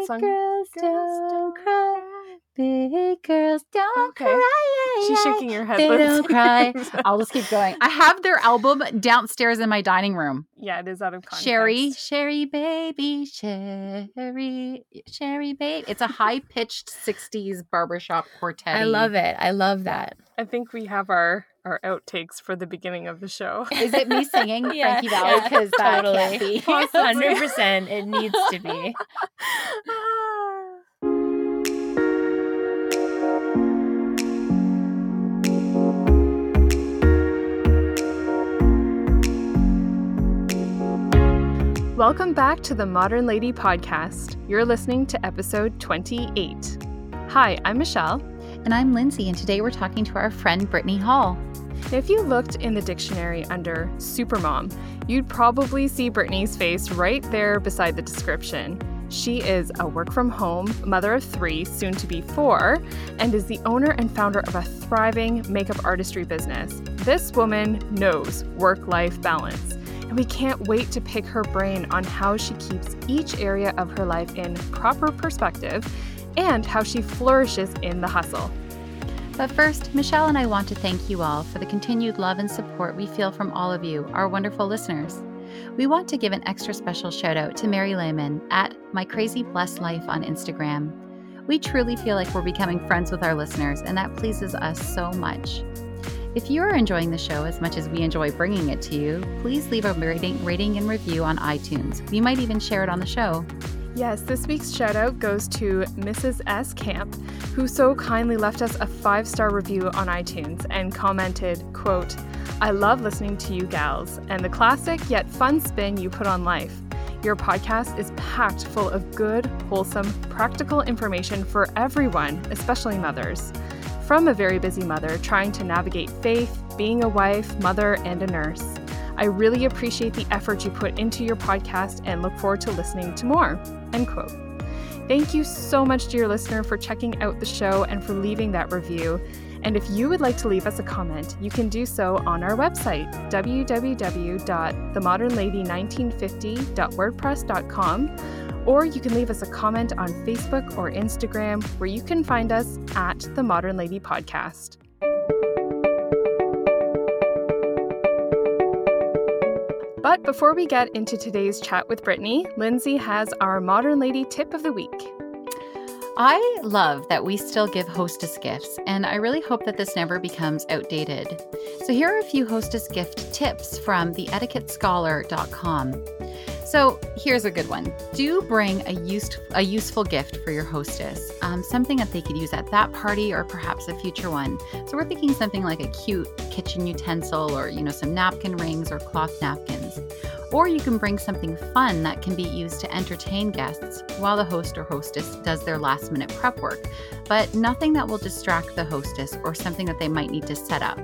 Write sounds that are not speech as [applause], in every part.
that song? girls don't cry. Big girls don't Okay. cry. She's shaking her head. They don't [laughs] cry. [laughs] I'll just keep going. I have their album downstairs in my dining room. yeah, it is out of context. Sherry, Sherry baby, Sherry, Sherry baby. It's a high pitched 60s barbershop quartet. [laughs] I love it. I love that. I think we have our our outtakes for the beginning of the show. Is it me [laughs] singing Yeah, Frankie Valli? yeah, Because that totally. can't be. [laughs] Hundred percent. It needs to be. Welcome back to the Modern Lady Podcast. You're listening to episode 28. Hi, I'm Michelle. And I'm Lindsay, and today we're talking to our friend Brittany Hall. If you looked in the dictionary under Supermom, you'd probably see Brittany's face right there beside the description. She is a work from home mother of three, soon to be four, and is the owner and founder of a thriving makeup artistry business. This woman knows work life balance, and we can't wait to pick her brain on how she keeps each area of her life in proper perspective and how she flourishes in the hustle. But first, Michelle and I want to thank you all for the continued love and support we feel from all of you, our wonderful listeners. We want to give an extra special shout out to Mary Lehman at My Crazy Blessed Life on Instagram. We truly feel like we're becoming friends with our listeners, and that pleases us so much. If you are enjoying the show as much as we enjoy bringing it to you, please leave a rating, rating and review on iTunes. We might even share it on the show. Yes, this week's shout out goes to Mrs. S. Camp, who so kindly left us a five star review on iTunes and commented, quote, I love listening to you gals and the classic yet fun spin you put on life. Your podcast is packed full of good, wholesome, practical information for everyone, especially mothers. From a very busy mother trying to navigate faith, being a wife, mother, and a nurse. I really appreciate the effort you put into your podcast and look forward to listening to more. End quote. Thank you so much, dear listener, for checking out the show and for leaving that review. And if you would like to leave us a comment, you can do so on our website, www.themodernlady1950.wordpress.com, or you can leave us a comment on Facebook or Instagram, where you can find us at The Modern Lady Podcast. But before we get into today's chat with Brittany, Lindsay has our Modern Lady tip of the week. I love that we still give hostess gifts, and I really hope that this never becomes outdated. So, here are a few hostess gift tips from theetiquettescholar.com. So, here's a good one. Do bring a, used, a useful gift for your hostess, um, something that they could use at that party or perhaps a future one. So, we're thinking something like a cute kitchen utensil or, you know, some napkin rings or cloth napkins. Or you can bring something fun that can be used to entertain guests while the host or hostess does their last minute prep work, but nothing that will distract the hostess or something that they might need to set up.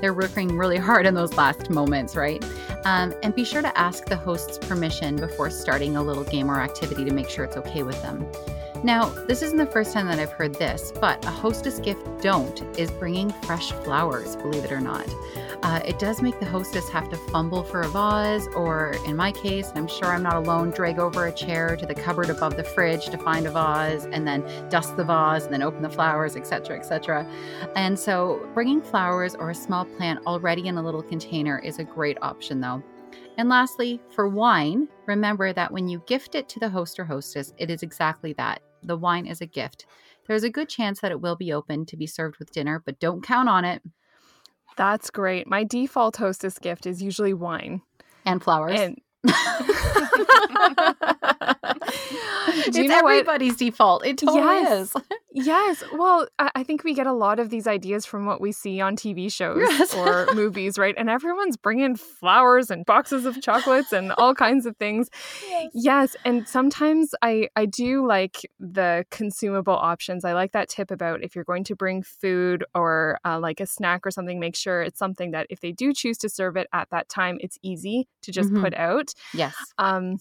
They're working really hard in those last moments, right? Um, and be sure to ask the host's permission before starting a little game or activity to make sure it's okay with them. Now, this isn't the first time that I've heard this, but a hostess gift don't is bringing fresh flowers, believe it or not. Uh, it does make the hostess have to fumble for a vase, or in my case, I'm sure I'm not alone, drag over a chair to the cupboard above the fridge to find a vase, and then dust the vase, and then open the flowers, etc., etc. And so, bringing flowers or a small plant already in a little container is a great option, though. And lastly, for wine, remember that when you gift it to the host or hostess, it is exactly that. The wine is a gift. There's a good chance that it will be open to be served with dinner, but don't count on it. That's great. My default hostess gift is usually wine. And flowers. And [laughs] [laughs] [laughs] [laughs] it's know what? everybody's default. It totally Yes. is. [laughs] Yes. Well, I I think we get a lot of these ideas from what we see on TV shows Yes. or [laughs] movies, right? And everyone's bringing flowers and boxes of chocolates and all kinds of things. Yes, and sometimes I I do like the consumable options. I like that tip about if you're going to bring food or uh, like a snack or something, make sure it's something that if they do choose to serve it at that time, it's easy to just Mhm. put out. Yes. Um,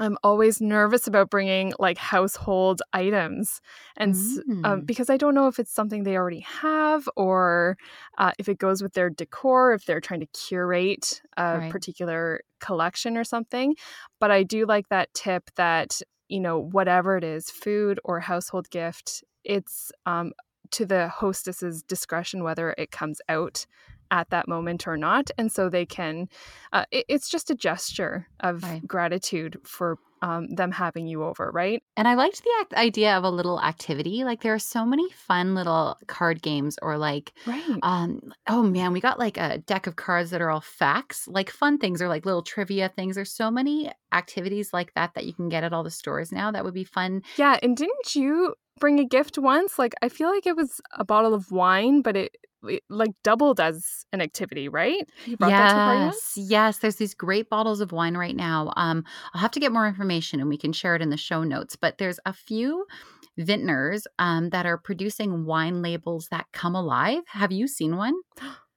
I'm always nervous about bringing like household items, and um, Mm. because I don't know if it's something they already have or uh, if it goes with their decor, if they're trying to curate a Right. particular collection or something. But I do like that tip that you know, whatever it is, food or household gift, it's um, to the hostess's discretion whether it comes out at that moment or not. And so they can, uh, it, it's just a gesture of Right. gratitude for um, them having you over, right? And I liked the act- idea of a little activity. Like there are so many fun little card games or like Right. um oh man, we got like a deck of cards that are all facts, like fun things or like little trivia things. There's so many activities like that that you can get at all the stores now that would be fun. Yeah. And didn't you bring a gift once? Like, I feel like it was a bottle of wine, but it, it like doubled as an activity, right? You brought that to a party once? Yes, yes. There's these great bottles of wine right now. Um, I'll have to get more information and we can share it in the show notes. But there's a few vintners um, that are producing wine labels that come alive. Have you seen one? [gasps] [gasps]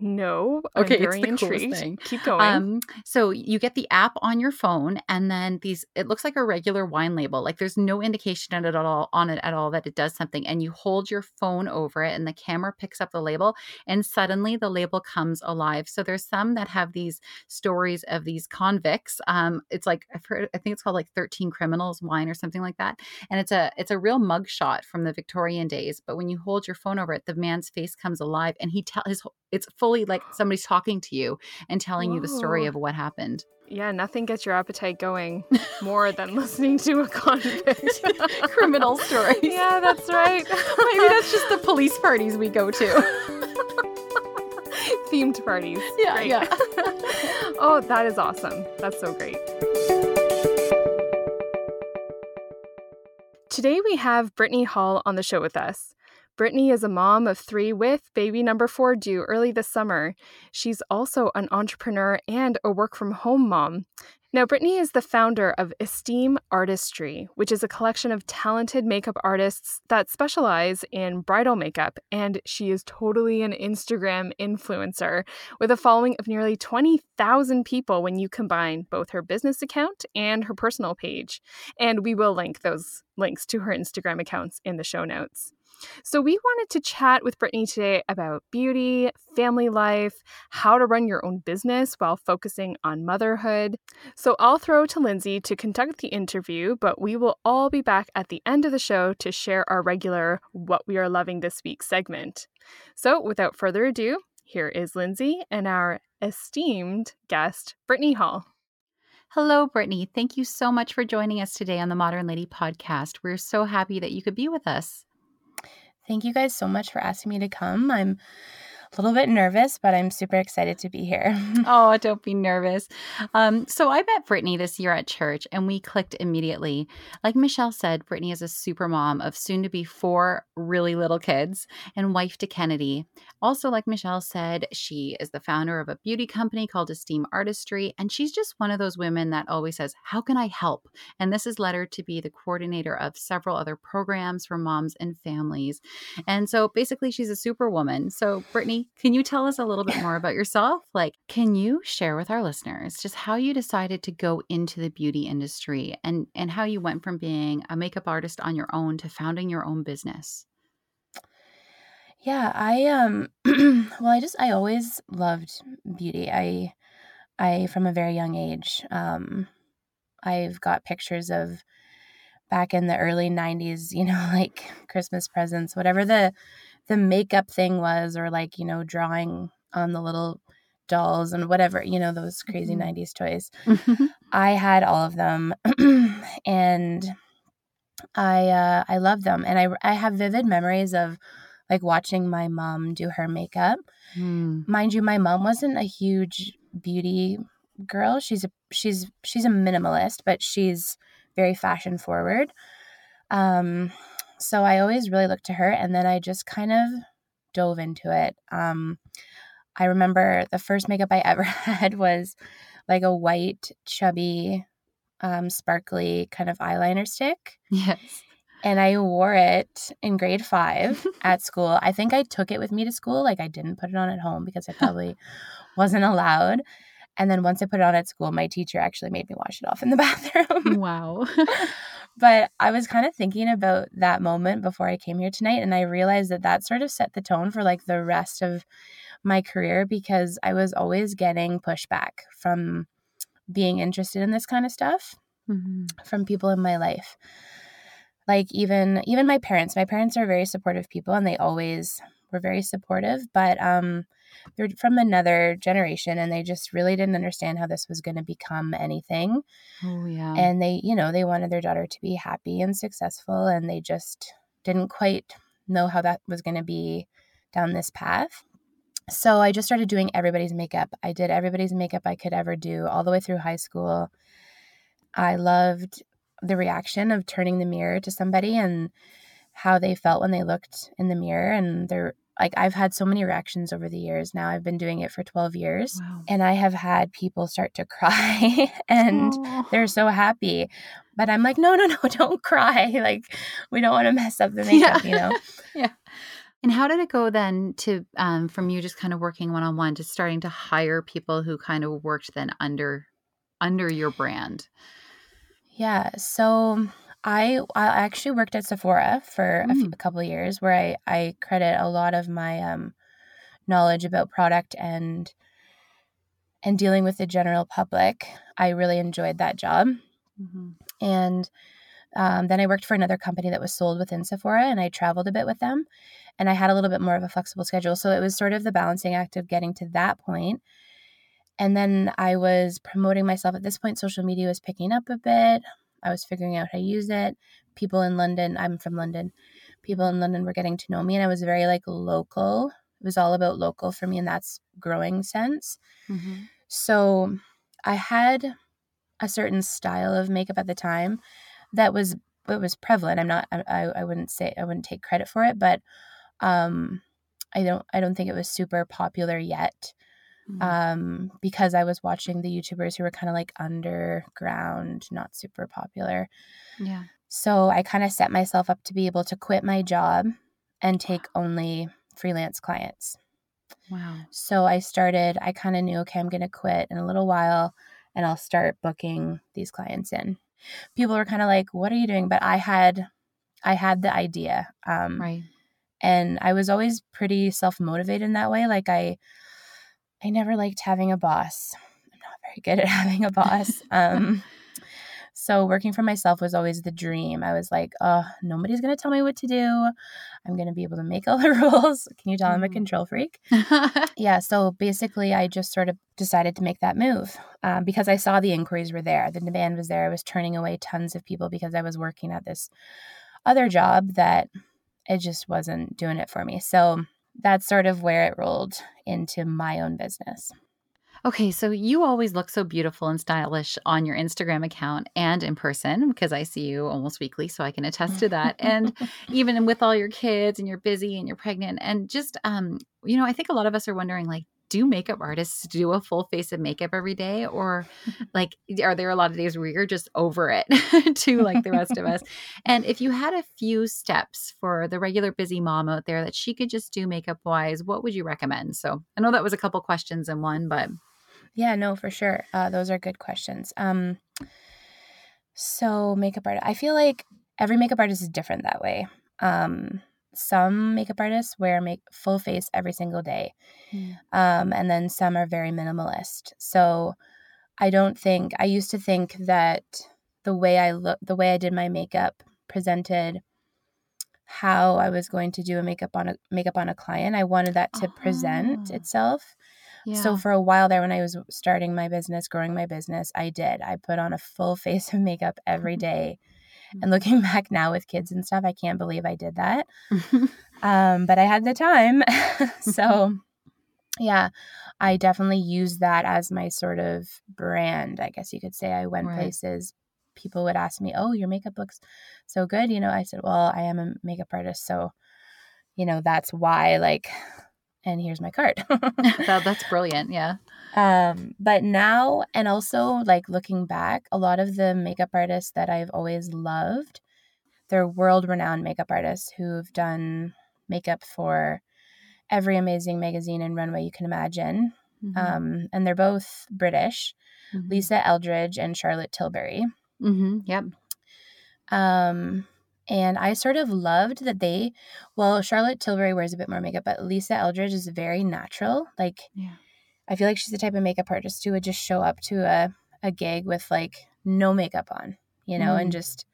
No. I'm Okay, it's very the coolest intrigued. thing. Keep going. Um, so you get the app on your phone, and then these. It looks like a regular wine label. Like there's no indication on it at all on it at all that it does something. And you hold your phone over it, and the camera picks up the label, and suddenly the label comes alive. So there's some that have these stories of these convicts. Um, it's like I've heard. I think it's called like Thirteen Criminals Wine or something like that. And it's a it's a real mug shot from the Victorian days. But when you hold your phone over it, the man's face comes alive, and he tell his. It's fully like [gasps] somebody's talking to you and telling you the story of what happened. yeah, nothing gets your appetite going [laughs] more than listening to a convict. [laughs] Criminal story. Yeah, that's right. [laughs] Maybe that's just the police parties we go to. themed parties. Yeah, Great. yeah. oh, that is awesome. That's so great. Today we have Brittany Hall on the show with us. Brittany is a mom of three with baby number four due early this summer. She's also an entrepreneur and a work from home mom. Now, Brittany is the founder of Esteem Artistry, which is a collection of talented makeup artists that specialize in bridal makeup, and she is totally an Instagram influencer with a following of nearly 20,000 people when you combine both her business account and her personal page. And we will link those links to her Instagram accounts in the show notes. So, we wanted to chat with Brittany today about beauty, family life, how to run your own business while focusing on motherhood. So, I'll throw to Lindsay to conduct the interview, but we will all be back at the end of the show to share our regular What We Are Loving This Week segment. So, without further ado, here is Lindsay and our esteemed guest, Brittany Hall. Hello, Brittany. Thank you so much for joining us today on the Modern Lady podcast. We're so happy that you could be with us. Thank you guys so much for asking me to come. I'm a little bit nervous, but I'm super excited to be here. [laughs] oh, don't be nervous. Um, so I met Brittany this year at church and we clicked immediately. Like Michelle said, Brittany is a super mom of soon to be four really little kids and wife to Kennedy. Also, like Michelle said, she is the founder of a beauty company called Esteem Artistry. And she's just one of those women that always says, How can I help? And this has led her to be the coordinator of several other programs for moms and families. And so basically, she's a superwoman. So, Brittany, can you tell us a little bit more about yourself? Like, can you share with our listeners just how you decided to go into the beauty industry and and how you went from being a makeup artist on your own to founding your own business? yeah, I um [clears throat] well, I just I always loved beauty. I I from a very young age um I've got pictures of back in the early 90s, you know, [laughs] like Christmas presents, whatever the the makeup thing was or like, you know, drawing on the little dolls and whatever, you know, those crazy Mhm. 90s toys. I had all of them [clears throat] and I uh I love them and I I have vivid memories of like watching my mom do her makeup. Hmm. Mind you, my mom wasn't a huge beauty girl. She's a she's she's a minimalist, but she's very fashion forward. Um so I always really looked to her and then I just kind of dove into it. Um I remember the first makeup I [laughs] ever had was like a white chubby um sparkly kind of eyeliner stick Yes. and I wore it in grade five [laughs] at school. I think I took it with me to school. Like I didn't put it on at home because I probably wasn't allowed. And then once I put it on at school, my teacher actually made me wash it off in the [laughs] bathroom. Wow. But I was kind of thinking about that moment before I came here tonight. And I realized that that sort of set the tone for like the rest of my career because I was always getting pushback from being interested in this kind of stuff. mm-hmm. from people in my life. Like even even my parents. My parents are very supportive people and they always were very supportive, but um they're from another generation and they just really didn't understand how this was going to become anything. Oh yeah. And they, you know, they wanted their daughter to be happy and successful and they just didn't quite know how that was going to be down this path. So I just started doing everybody's makeup. I did everybody's makeup I could ever do all the way through high school. I loved the reaction of turning the mirror to somebody and how they felt when they looked in the mirror and their like I've had so many reactions over the years. Now I've been doing it for 12 years wow. and I have had people start to cry [laughs] and Aww. they're so happy. But I'm like, no, no, no, [laughs] don't cry. Like we don't want to mess up the makeup, yeah. you know? [laughs] yeah. And how did it go then to um, from you just kind of working one on one to starting to hire people who kind of worked then under under your brand? Yeah. So I I actually worked at Sephora for mm. a, few, a couple of years where I I credit a lot of my um knowledge about product and and dealing with the general public. I really enjoyed that job. Mm-hmm. And um, then I worked for another company that was sold within Sephora and I traveled a bit with them and I had a little bit more of a flexible schedule. So it was sort of the balancing act of getting to that point. And then I was promoting myself at this point. Social media was picking up a bit. I was figuring out how to use it. People in London, I'm from London, people in London were getting to know me, and I was very like local. It was all about local for me, and that's growing sense. Mm-hmm. So I had a certain style of makeup at the time that was it was prevalent. I'm not I, I wouldn't say I wouldn't take credit for it, but um I don't I don't think it was super popular yet mm-hmm. um, because I was watching the YouTubers who were kind of like underground, not super popular. Yeah. So I kind of set myself up to be able to quit my job and take only freelance clients. Wow. So I started, I kind of knew, okay, I'm going to quit in a little while and I'll start booking these clients in. People were kind of like, what are you doing? But I had, I had the idea. Um, right. And I was always pretty self motivated in that way. Like I, I never liked having a boss. I'm not very good at [laughs] having a boss. Um, [laughs] so working for myself was always the dream. I was like, oh, nobody's going to tell me what to do. I'm going to be able to make all the [laughs] rules. Can you tell I'm a mm-hmm. control freak? yeah. So basically, I just sort of decided to make that move um, because I saw the inquiries were there. The demand was there. I was turning away tons of people because I was working at this other job that it just wasn't doing it for me. So that's sort of where it rolled into my own business. Okay, so you always look so beautiful and stylish on your Instagram account and in person because I see you almost weekly, so I can attest to that. and [laughs] even with all your kids and you're busy and you're pregnant, and just, um, you know, I think a lot of us are wondering, like, do makeup artists do a full face of makeup every day? Or [laughs] like are there a lot of days where you're just over it [laughs] to like the rest of us? [laughs] And if you had a few steps for the regular busy mom out there that she could just do makeup wise what would you recommend? So i know that was a couple questions in one but yeah no for sure. Uh, those are good questions. Um so makeup artist i feel like every makeup artist is different that way. Um some makeup artists wear make full face every single day mm. um, and then some are very minimalist so i don't think i used to think that the way i look the way i did my makeup presented how i was going to do a makeup on a makeup on a client i wanted that to present ah. itself yeah. So for a while there when I was starting my business, growing my business, I did. I put on a full [laughs] face of makeup every [laughs] day and looking [laughs] back now with kids and stuff, I can't believe I did that. [laughs] um, but I had the time. [laughs] so, yeah, I definitely use that as my sort of brand. I guess you could say I went right. places. People would ask me, Oh, your makeup looks so good. You know, I said, Well, I am a makeup artist. So, you know, that's why, like, and here's my card. that, that's brilliant. Yeah. Um, but now, and also like looking back, a lot of the makeup artists that I've always loved, they're world renowned makeup artists who've done makeup for every amazing magazine and runway you can imagine. Mm-hmm. Um, and they're both British, mm-hmm. Lisa Eldridge and Charlotte Tilbury. Mm-hmm. Yep. Um, and I sort of loved that they, well, Charlotte Tilbury wears a bit more makeup, but Lisa Eldridge is very natural. Like, yeah. I feel like she's the type of makeup artist who would just show up to a, a gig with like no makeup on, you know, mm. and just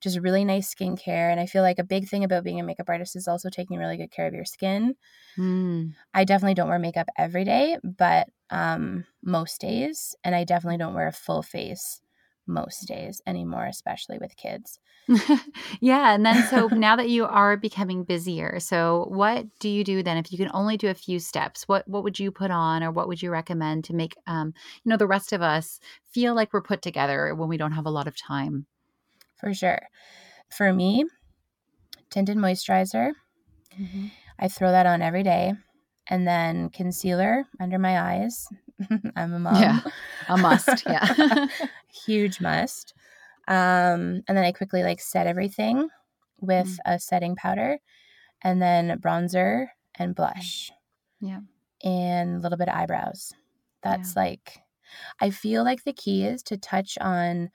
just really nice skincare. And I feel like a big thing about being a makeup artist is also taking really good care of your skin. Mm. I definitely don't wear makeup every day, but um, most days. And I definitely don't wear a full face most days anymore, especially with kids. [laughs] yeah. And then, so now that you are becoming busier, so what do you do then if you can only do a few steps? What, what would you put on or what would you recommend to make, um, you know, the rest of us feel like we're put together when we don't have a lot of time? For sure. For me, tinted moisturizer. Mm-hmm. I throw that on every day. And then concealer under my eyes. [laughs] I'm a mom. Yeah, a must. Yeah. [laughs] Huge must. Um, and then I quickly like set everything with mm. a setting powder and then bronzer and blush. Yeah. And a little bit of eyebrows. That's yeah. like, I feel like the key is to touch on,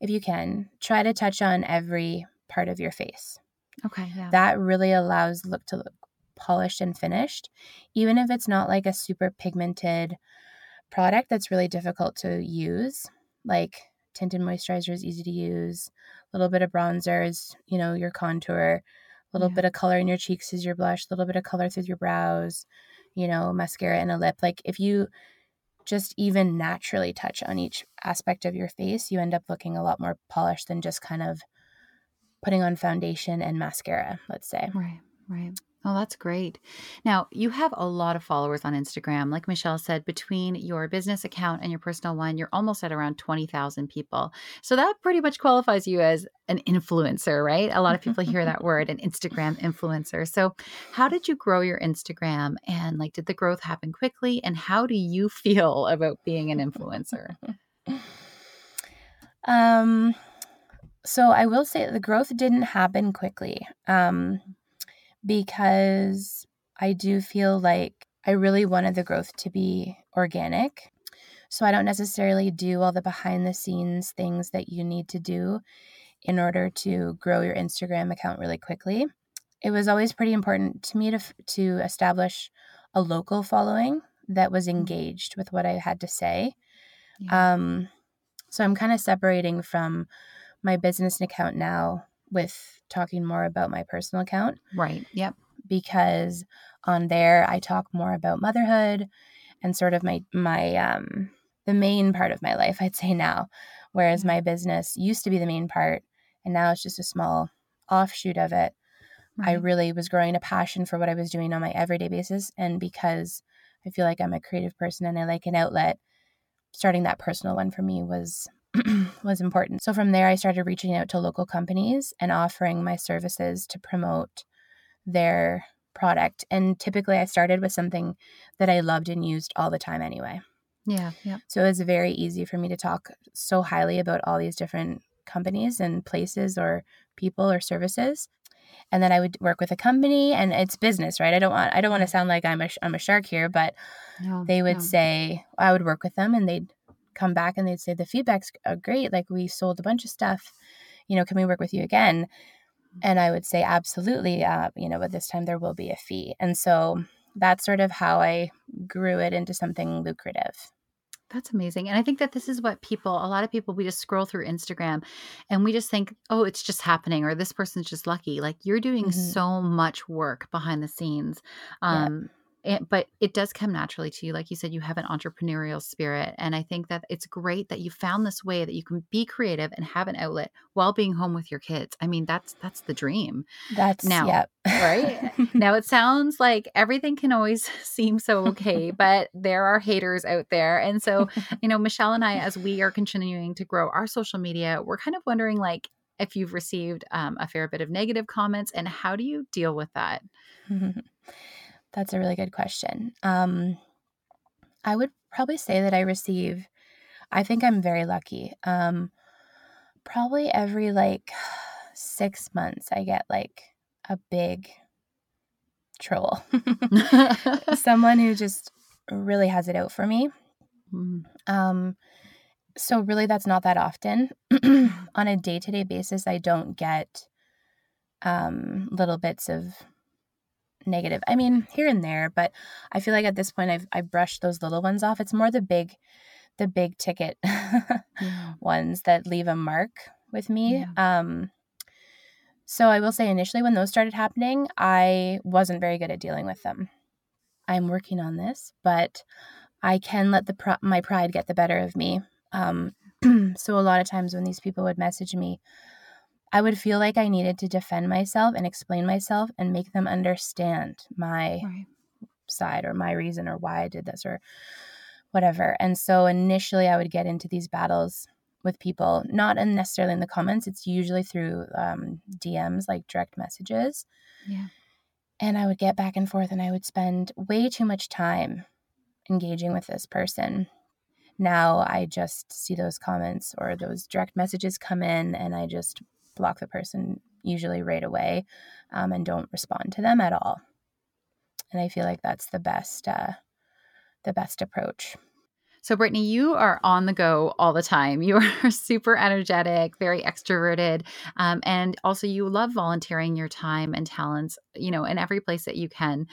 if you can, try to touch on every part of your face. Okay. Yeah. That really allows look to look polished and finished, even if it's not like a super pigmented product that's really difficult to use. Like tinted moisturizer is easy to use. A little bit of bronzer is, you know, your contour. A little yeah. bit of color in your cheeks is your blush. A little bit of color through your brows. You know, mascara and a lip. Like if you just even naturally touch on each aspect of your face, you end up looking a lot more polished than just kind of putting on foundation and mascara, let's say. Right, right. Oh, that's great. Now, you have a lot of followers on Instagram. Like Michelle said, between your business account and your personal one, you're almost at around 20,000 people. So that pretty much qualifies you as an influencer, right? A lot of people hear that word, an Instagram influencer. So, how did you grow your Instagram and like did the growth happen quickly and how do you feel about being an influencer? [laughs] Um so I will say the growth didn't happen quickly. Um because I do feel like I really wanted the growth to be organic. So I don't necessarily do all the behind the scenes things that you need to do in order to grow your Instagram account really quickly. It was always pretty important to me to to establish a local following that was mm-hmm. engaged with what I had to say. Yeah. Um, so I'm kind of separating from my business account now with talking more about my personal account. Right. Yep. Because on there I talk more about motherhood and sort of my my um the main part of my life, [laughs] I'd say now. Whereas mm-hmm. my business used to be the main part and now it's just a small offshoot of it. Right. I really was growing a passion for what I was doing on my everyday basis. And because I feel like I'm a creative person and I like an outlet, starting that personal one for me was [clears throat] was important. So from there, I started reaching out to local companies and offering my services to promote their product. And typically, I started with something that I loved and used all the time anyway. Yeah. Yeah. So it was very easy for me to talk so highly about all these different companies and places or people or services. And then I would work with a company and it's business, right? I don't want I don't want to sound like I'm a I'm a shark here, but no, they would no. say I would work with them and they'd come back and they'd say the feedback's uh, great like we sold a bunch of stuff you know can we work with you again and i would say absolutely uh, you know but this time there will be a fee and so that's sort of how i grew it into something lucrative that's amazing. And I think that this is what people, a lot of people, we just scroll through Instagram and we just think, oh, it's just happening or this person's just lucky. Like you're doing mm-hmm. so much work behind the scenes. Um, yeah it, but it does come naturally to you like you said you have an entrepreneurial spirit and i think that it's great that you found this way that you can be creative and have an outlet while being home with your kids. I mean that's that's the dream. That's now yep. right? [laughs] Now it sounds like everything can always [laughs] seem so okay but there are haters out there and so [laughs] you know michelle and i as we are continuing to grow our social media we're kind of wondering like if you've received um, a fair bit of negative comments and how do you deal with that That's a really good question. Um, I would probably say that I receive, I think I'm very lucky. Um, probably every like [sighs] six months, I get like a big troll, [laughs] [laughs] someone who just really has it out for me. Mm. Um, so really, that's not that often. [clears throat] On a day to day basis, I don't get um, little bits of negative. I mean, here and there, but I feel like at this point I've I brushed those little ones off. It's more the big the big ticket [laughs] ones that leave a mark with me. Yeah. Um, so I will say initially when those started happening, I wasn't very good at dealing with them. I'm working on this, but I can let the pr- my pride get the better of me. Um, [clears throat] so a lot of times when these people would message me, I would feel like I needed to defend myself and explain myself and make them understand my Right. side or my reason or why I did this or whatever. And so initially I would get into these battles with people, not necessarily in the comments. It's usually through um, DMs, like direct messages. Yeah. And I would get back and forth and I would spend way too much time engaging with this person. Now I just see those comments or those direct messages come in and I just block the person usually right away um, and don't respond to them at all. And I feel like that's the best, uh, the best approach. So, Brittany, you are on the go all the time. [laughs] You are super energetic, very extroverted, um, and also you love volunteering your time and talents, you know, in every place that you can.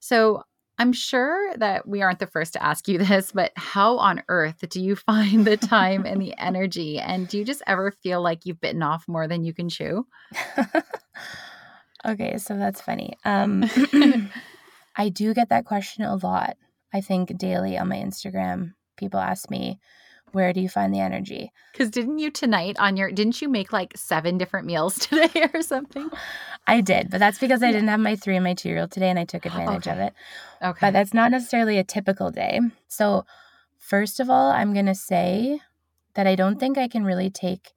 So, I'm sure that we aren't the first to ask you [laughs] this, but how on earth do you find the time and the energy? And do you just ever feel like you've bitten off more than you can chew? [laughs] okay, so that's funny. Um, [laughs] I do get that question a lot. I think daily on my Instagram, people ask me, where do you find the energy? Because didn't you tonight on your, didn't you make like seven different meals [laughs] today or something? I did, but that's because I didn't have my three and my two year old today and I took [gasps] advantage of it. Okay. But that's not necessarily a typical day. So, first of all, I'm going to say that I don't think I can really take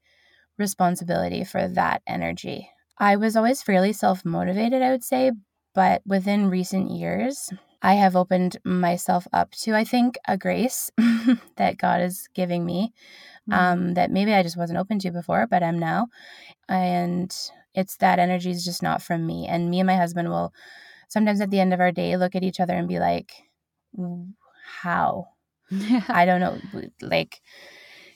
responsibility for that energy. I was always fairly self motivated, I would say, but within recent years, I have opened myself up to, I think, a grace [laughs] that God is giving me Mm. um, that maybe I just wasn't open to before, but I'm now. And it's that energy is just not from me. And me and my husband will sometimes at the end of our day look at each other and be like, how? [laughs] I don't know. Like,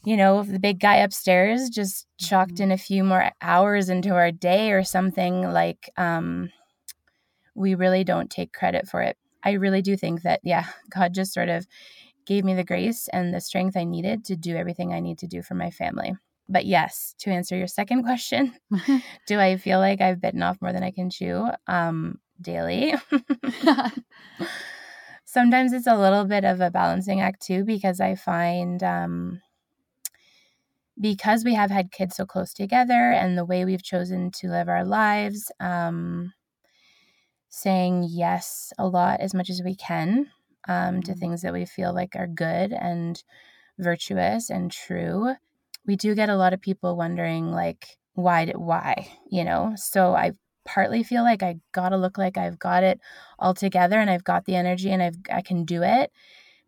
you know, the big guy upstairs just chucked Mhm. in a few more hours into our day or something, like, um, we really don't take credit for it. I really do think that, yeah, God just sort of gave me the grace and the strength I needed to do everything I need to do for my family. But yes, to answer your second question, [laughs] do I feel like I've bitten off more than I can chew? Um, daily. [laughs] Sometimes it's a little bit of a balancing act too, because I find um, because we have had kids so close together and the way we've chosen to live our lives, um, saying yes a lot as much as we can um, to Mhm. things that we feel like are good and virtuous and true. We do get a lot of people wondering, like, why? Why? You know. So I partly feel like I gotta look like I've got it all together and I've got the energy and I've I can do it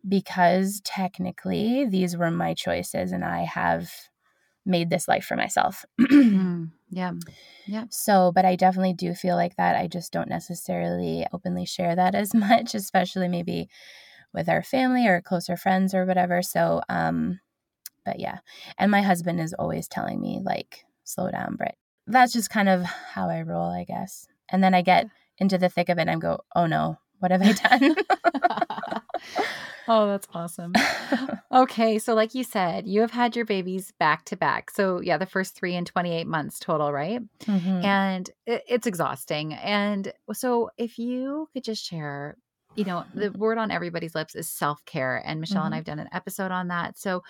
because technically these were my choices and I have made this life for myself. [clears throat] Mm, yeah. Yeah. So, but I definitely do feel like that. I just don't necessarily openly share that as [laughs] much, especially maybe with our family or closer friends or whatever. So, um, but yeah. And my husband is always telling me, like, slow down, Britt. That's just kind of how I roll, I guess. And then I get into the thick of it and I go, oh no, what have I done? [laughs] [laughs] oh, that's awesome. Okay, so like you said, you have had your babies back to back. So yeah, the first three and 28 months total, right? Mhm. And it, it's exhausting. And so if you could just share, you know, the word on everybody's lips is self care. And Michelle and Mhm. I've done an episode on that. So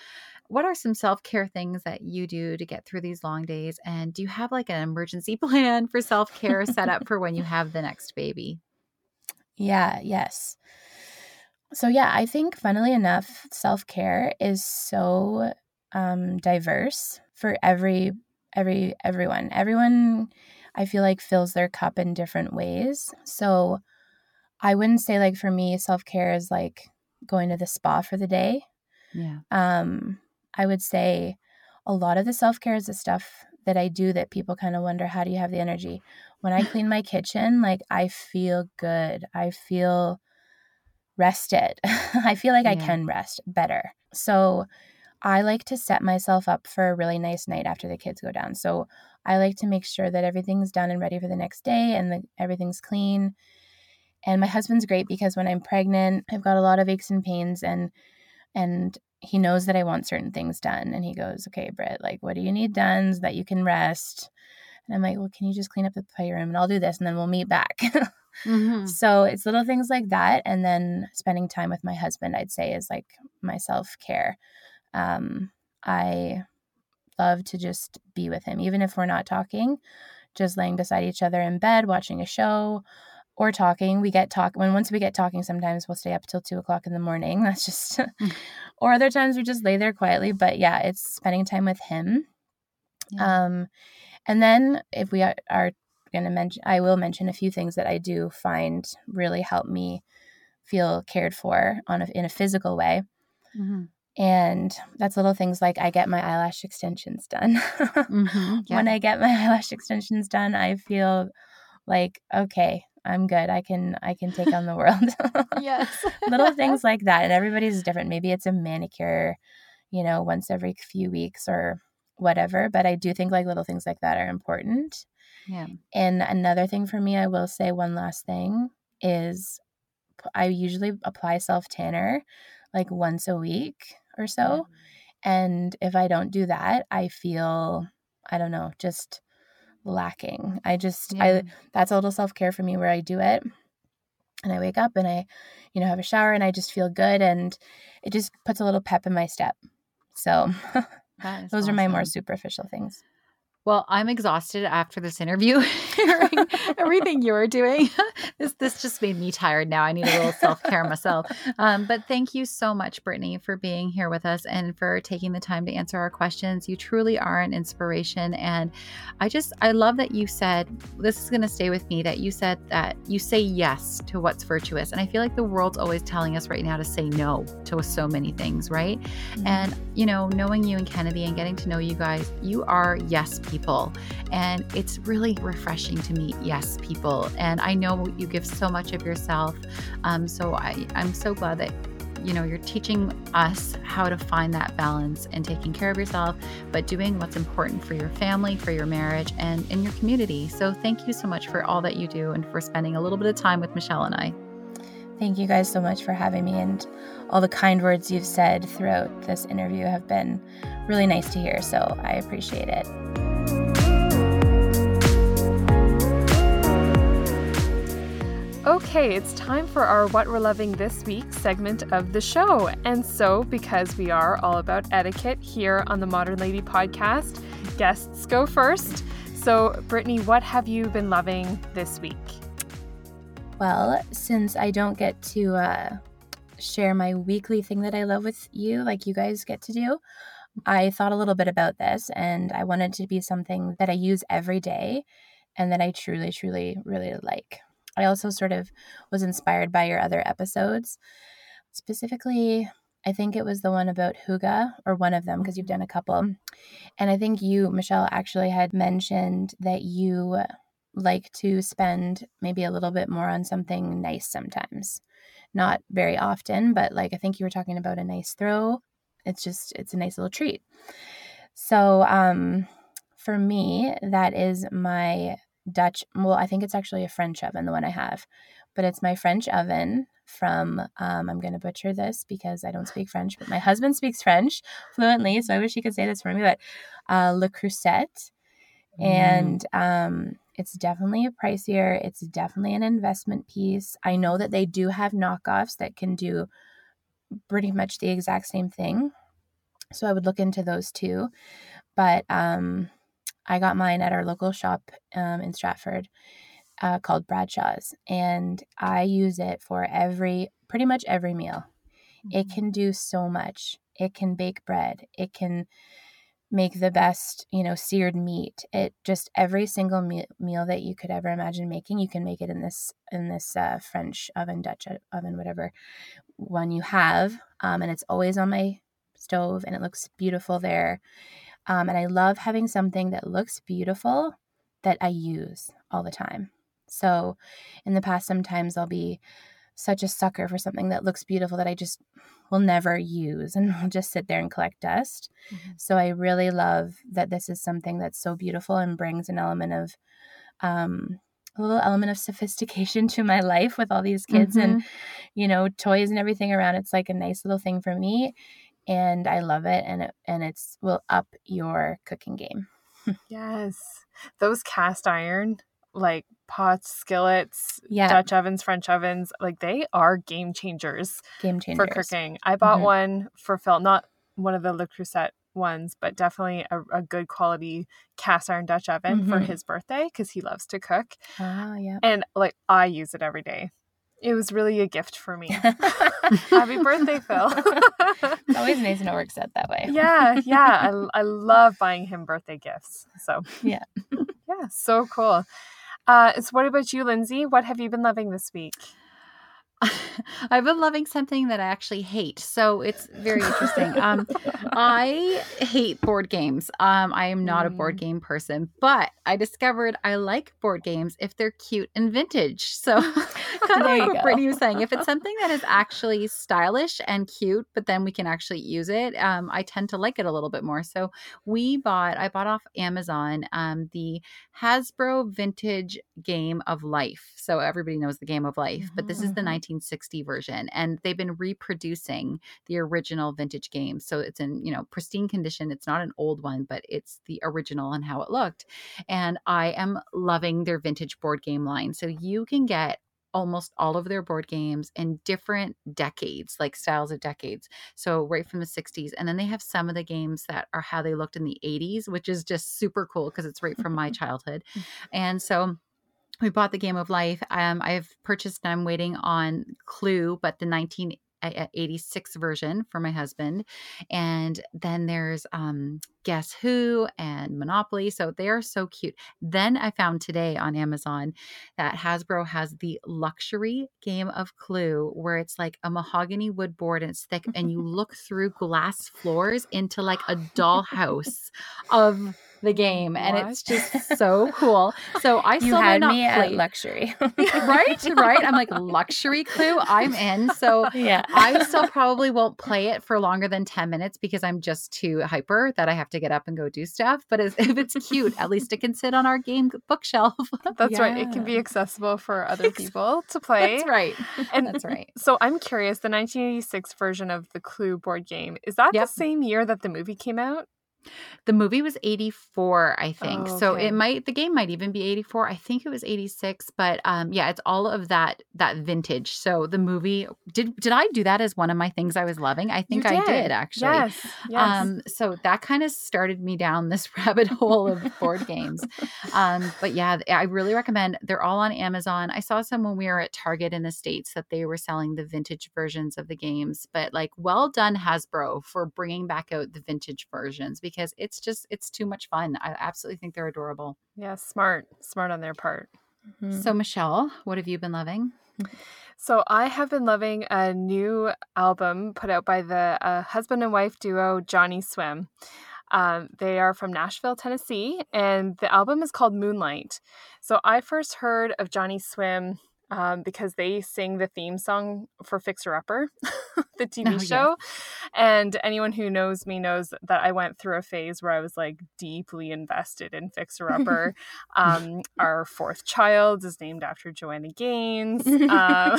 what are some self care things that you do to get through these long days? And do you have like an emergency [laughs] plan for self care set up for when you have the next baby? Yeah, yes. So yeah, I think funnily enough, self-care is so um diverse for every every everyone. Everyone I feel like fills their cup in different ways. So I wouldn't say like for me self-care is like going to the spa for the day. Yeah. Um I would say a lot of the self-care is the stuff that I do that people kind of wonder how do you have the energy? When I clean my kitchen, like I feel good. I feel rested. [laughs] I feel like I mm. can rest better. So I like to set myself up for a really nice night after the kids go down. So I like to make sure that everything's done and ready for the next day and the, everything's clean. And my husband's great because when I'm pregnant, I've got a lot of aches and pains and and he knows that I want certain things done. And he goes, Okay, Britt, like, what do you need done so that you can rest? And I'm like, Well, can you just clean up the playroom and I'll do this and then we'll meet back. [laughs] mm-hmm. So it's little things like that. And then spending time with my husband, I'd say, is like my self care. Um, I love to just be with him, even if we're not talking, just laying beside each other in bed, watching a show or talking. We get talk when once we get talking, sometimes we'll stay up till two o'clock in the morning. [laughs] That's just, [laughs] mm. or other times we just lay there quietly. But yeah, it's spending time with him. Yeah. Um, and then if we are, are going to mention, I will mention a few things that I do find really help me feel cared for on a, in a physical way. Mm-hmm. And that's little things like I get my eyelash extensions done. [laughs] mm-hmm, yeah. When I get my [laughs] eyelash extensions done, I feel like okay, I'm good. I can I can take on the [laughs] world. yes. Little things like that. And everybody's different. Maybe it's a manicure, you know, once every few weeks or whatever. But I do think like little things like that are important. Yeah. And another thing for me, I will say one last thing is I usually apply self tanner like once a week or so. Yeah. And if I don't do that, I feel, I don't know, just lacking. I just yeah. I that's a little self-care for me where I do it and I wake up and I you know have a shower and I just feel good and it just puts a little pep in my step. So [laughs] those awesome. are my more superficial things. Well, I'm exhausted after this interview, [laughs] hearing everything you're doing. [laughs] this this just made me tired now. I need a little self care myself. Um, but thank you so much, Brittany, for being here with us and for taking the time to answer our questions. You truly are an inspiration, and I just I love that you said this is going to stay with me. That you said that you say yes to what's virtuous, and I feel like the world's always telling us right now to say no to so many things, right? Mm-hmm. And you know, knowing you and Kennedy and getting to know you guys, you are yes people. And it's really refreshing to meet yes people. And I know you give so much of yourself. Um, so I, I'm so glad that you know you're teaching us how to find that balance and taking care of yourself but doing what's important for your family for your marriage and in your community so thank you so much for all that you do and for spending a little bit of time with michelle and i thank you guys so much for having me and all the kind words you've said throughout this interview have been really nice to hear so i appreciate it Okay, it's time for our What We're Loving This Week segment of the show. And so, because we are all about etiquette here on the Modern Lady podcast, guests go first. So, Brittany, what have you been loving this week? Well, since I don't get to uh, share my weekly thing that I love with you, like you guys get to do, I thought a little bit about this and I wanted to be something that I use every day and that I truly, truly, really like. I also sort of was inspired by your other episodes. Specifically, I think it was the one about Hygge, or one of them, because you've done a couple. And I think you, Michelle, actually had mentioned that you like to spend maybe a little bit more on something nice sometimes. Not very often, but like I think you were talking about a nice throw. It's just, it's a nice little treat. So, um, for me, that is my Dutch, well, I think it's actually a French oven, the one I have, but it's my French oven from, um, I'm going to butcher this because I don't speak French, but my husband speaks French fluently. So I wish he could say this for me, but uh, Le Creuset. Mm. And um, it's definitely a pricier, it's definitely an investment piece. I know that they do have knockoffs that can do pretty much the exact same thing. So I would look into those too. But um, I got mine at our local shop um, in Stratford uh, called Bradshaw's, and I use it for every pretty much every meal. Mm-hmm. It can do so much. It can bake bread. It can make the best, you know, seared meat. It just every single me- meal that you could ever imagine making, you can make it in this in this uh, French oven, Dutch oven, whatever one you have, um, and it's always on my stove, and it looks beautiful there. Um, and I love having something that looks beautiful that I use all the time. So in the past, sometimes I'll be such a sucker for something that looks beautiful that I just will never use and [laughs] will just sit there and collect dust. Mm-hmm. So I really love that this is something that's so beautiful and brings an element of um, a little element of sophistication [laughs] to my life with all these kids mm-hmm. and you know toys and everything around it's like a nice little thing for me and I love it and it and it's will up your cooking game. [laughs] Yes. Those cast iron like pots, skillets, Yeah. Dutch ovens, French ovens, like they are game changers Game changer for cooking. I bought Mhm. one for Phil, not one of the Le Creuset ones, but definitely a, a good quality cast iron Dutch oven for Mhm. his birthday because he loves to cook. Ah, yeah. And like I use it every day. It was really a gift for me. [laughs] Happy birthday, [laughs] Phil. [laughs] It's always nice to know works out that way. yeah, yeah. I, I love buying him birthday gifts. So, Yeah. yeah, so cool. Uh, so, what about you, Lindsay? What have you been loving this week? [laughs] I've been loving something that I actually hate. So it's very interesting. Um, [laughs] I hate board games. Um, I am not a board Mm. game person, but I discovered I like board games if they're cute and vintage. So [laughs] kind of like what go. Brittany was saying, if it's something that is actually stylish and cute, but then we can actually use it, um, I tend to like it a little bit more. So we bought, I bought off Amazon um, the Hasbro Vintage Game of Life. So everybody knows the Game of Life, but this is the Mhm. 1960 version, and they've been reproducing the original vintage game. So it's in you know pristine condition. It's not an old one, but it's the original and how it looked. And I am loving their vintage board game line. So you can get almost all of their board games in different decades, like styles of decades. So right from the 60s. And then they have some of the games that are how they looked in the 80s, which is just super cool because it's right from my [laughs] childhood. Mm. And so we bought the game of life. Um, I've purchased, I'm waiting on Clue, but the 1986 version for my husband. And then there's um, Guess Who and Monopoly. So they are so cute. Then I found today on Amazon that Hasbro has the luxury game of Clue, where it's like a mahogany wood board and it's thick, and you [laughs] look through glass floors into like a dollhouse of the game. And it's just so cool. So I [laughs] You still have had not me played. at luxury. [laughs] [laughs] right, right. I'm like luxury clue. I'm in. So yeah. I still probably won't play it for longer than 10 minutes because I'm just too hyper that I have to get up and go do stuff. But if if it's cute, at least it can sit on our game bookshelf. That's right. It can be accessible for other people to play. That's right. And That's right. So I'm curious, the 1986 version of the Clue board game, is that Yep. the same year that the movie came out? The movie was 84, I think. Oh, So it might the game might even be 84. I think it was 86, but um yeah, it's all of that that vintage. So the movie did did I do that as one of my things I was loving? I think You I did actually. Yes. Yes. Um, so that kind of started me down this [laughs] rabbit hole of board games. Um, but yeah, I really recommend. They're all on Amazon. I saw some when we were at Target in the states that they were selling the vintage versions of the games. But like, well done Hasbro for bringing back out the vintage versions because it's just it's too much fun. I absolutely think they're adorable. yeah, smart. Smart on their part. Mhm. So Michelle, what have you been loving? So I have been loving a new album put out by the uh, husband and wife duo Johnny Swim. Um, they are from Nashville, Tennessee, and the album is called Moonlight. So I first heard of Johnny Swim um, because they sing the theme song for Fixer Upper, [laughs] the TV Oh, yes. show. And anyone who knows me knows that I went through a phase where I was like deeply invested in Fixer Upper. [laughs] um, our fourth child is named after Joanna Gaines. [laughs] Um,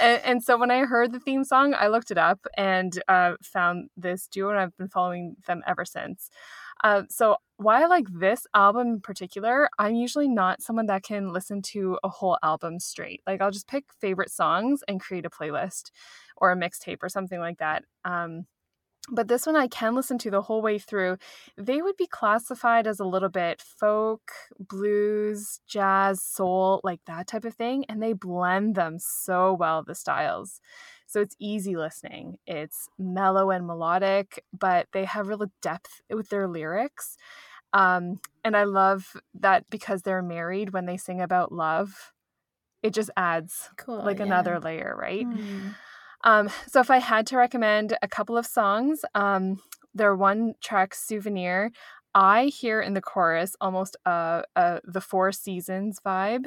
and, and so when I heard the theme song, I looked it up and uh, found this duo, and I've been following them ever since. Uh, so why I like this album in particular, I'm usually not someone that can listen to a whole album straight. Like I'll just pick favorite songs and create a playlist or a mixtape or something like that. Um, but this one I can listen to the whole way through. They would be classified as a little bit folk, blues, jazz, soul, like that type of thing. And they blend them so well, the styles. So it's easy listening. It's mellow and melodic, but they have real depth with their lyrics. Um, and I love that because they're married when they sing about love, it just adds Cool. like yeah. another layer, right? Mm. Um, so if I had to recommend a couple of songs, um, their one track souvenir, I hear in the chorus almost uh, uh the Four Seasons vibe.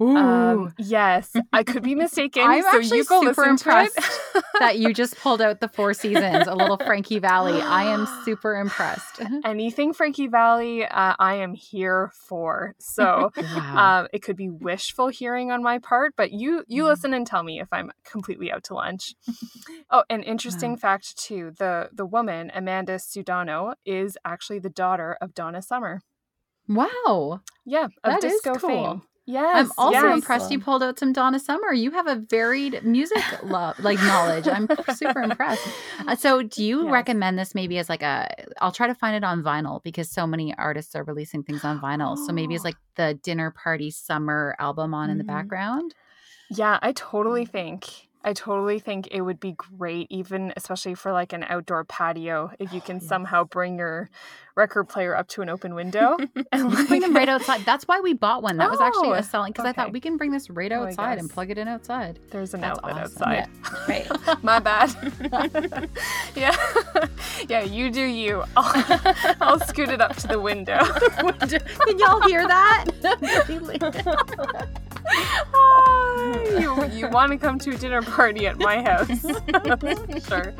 Ooh. Um, yes, I could be [laughs] mistaken. I'm so actually you go super listen to it. impressed that you just pulled out the Four Seasons, a little Frankie Valli. I am super impressed. [gasps] Anything Frankie Valli, uh, I am here for. So Wow. um, it could be wishful hearing on my part, but you you Mhm. listen and tell me if I'm completely out to lunch. oh, an interesting fact too: the the woman Amanda Sudano is actually the daughter of Donna Summer. wow. Yeah, of That is disco cool. fame. Yes, I'm also yes. impressed you pulled out some Donna Summer. You have a varied music [laughs] love, like knowledge. I'm [laughs] super impressed. Uh, so, do you Yes. recommend this maybe as like a? I'll try to find it on vinyl because so many artists are releasing things on vinyl. So maybe it's Oh. like the dinner party summer album on in the Mhm. background. Yeah, I totally think. I totally think it would be great, even especially for like an outdoor patio, if you oh, can Yes. somehow bring your record player up to an open window. [laughs] [laughs] and can bring them right outside. That's why we bought one. That was actually Oh, a selling because I thought we can bring this right Oh, outside and plug it in outside. There's an That's outlet awesome. outside. right. [laughs] My bad. yeah. yeah, you do you. I'll, I'll scoot it up to the window. Can y'all hear that? You you want to come to a dinner party at my house. [laughs] sure.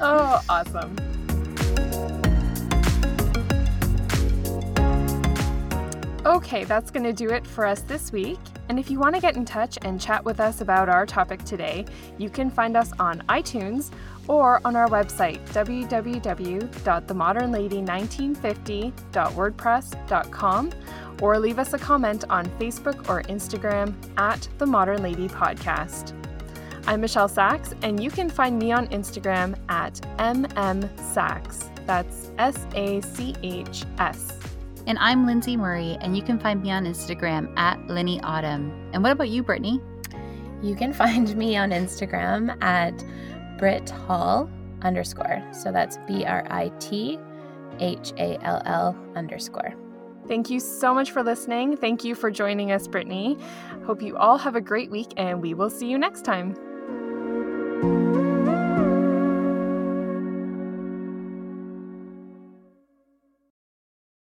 Oh, awesome. Okay, that's going to do it for us this week. And if you want to get in touch and chat with us about our topic today, you can find us on iTunes or on our website, www.themodernlady1950.wordpress.com, or leave us a comment on Facebook or Instagram at The Modern Lady Podcast. I'm Michelle Sachs, and you can find me on Instagram at MMSachs. That's S A C H S. And I'm Lindsay Murray, and you can find me on Instagram at Linny Autumn. And what about you, Brittany? You can find me on Instagram at Brit Hall underscore. So that's B R I T H A L L underscore. Thank you so much for listening. Thank you for joining us, Brittany. Hope you all have a great week, and we will see you next time.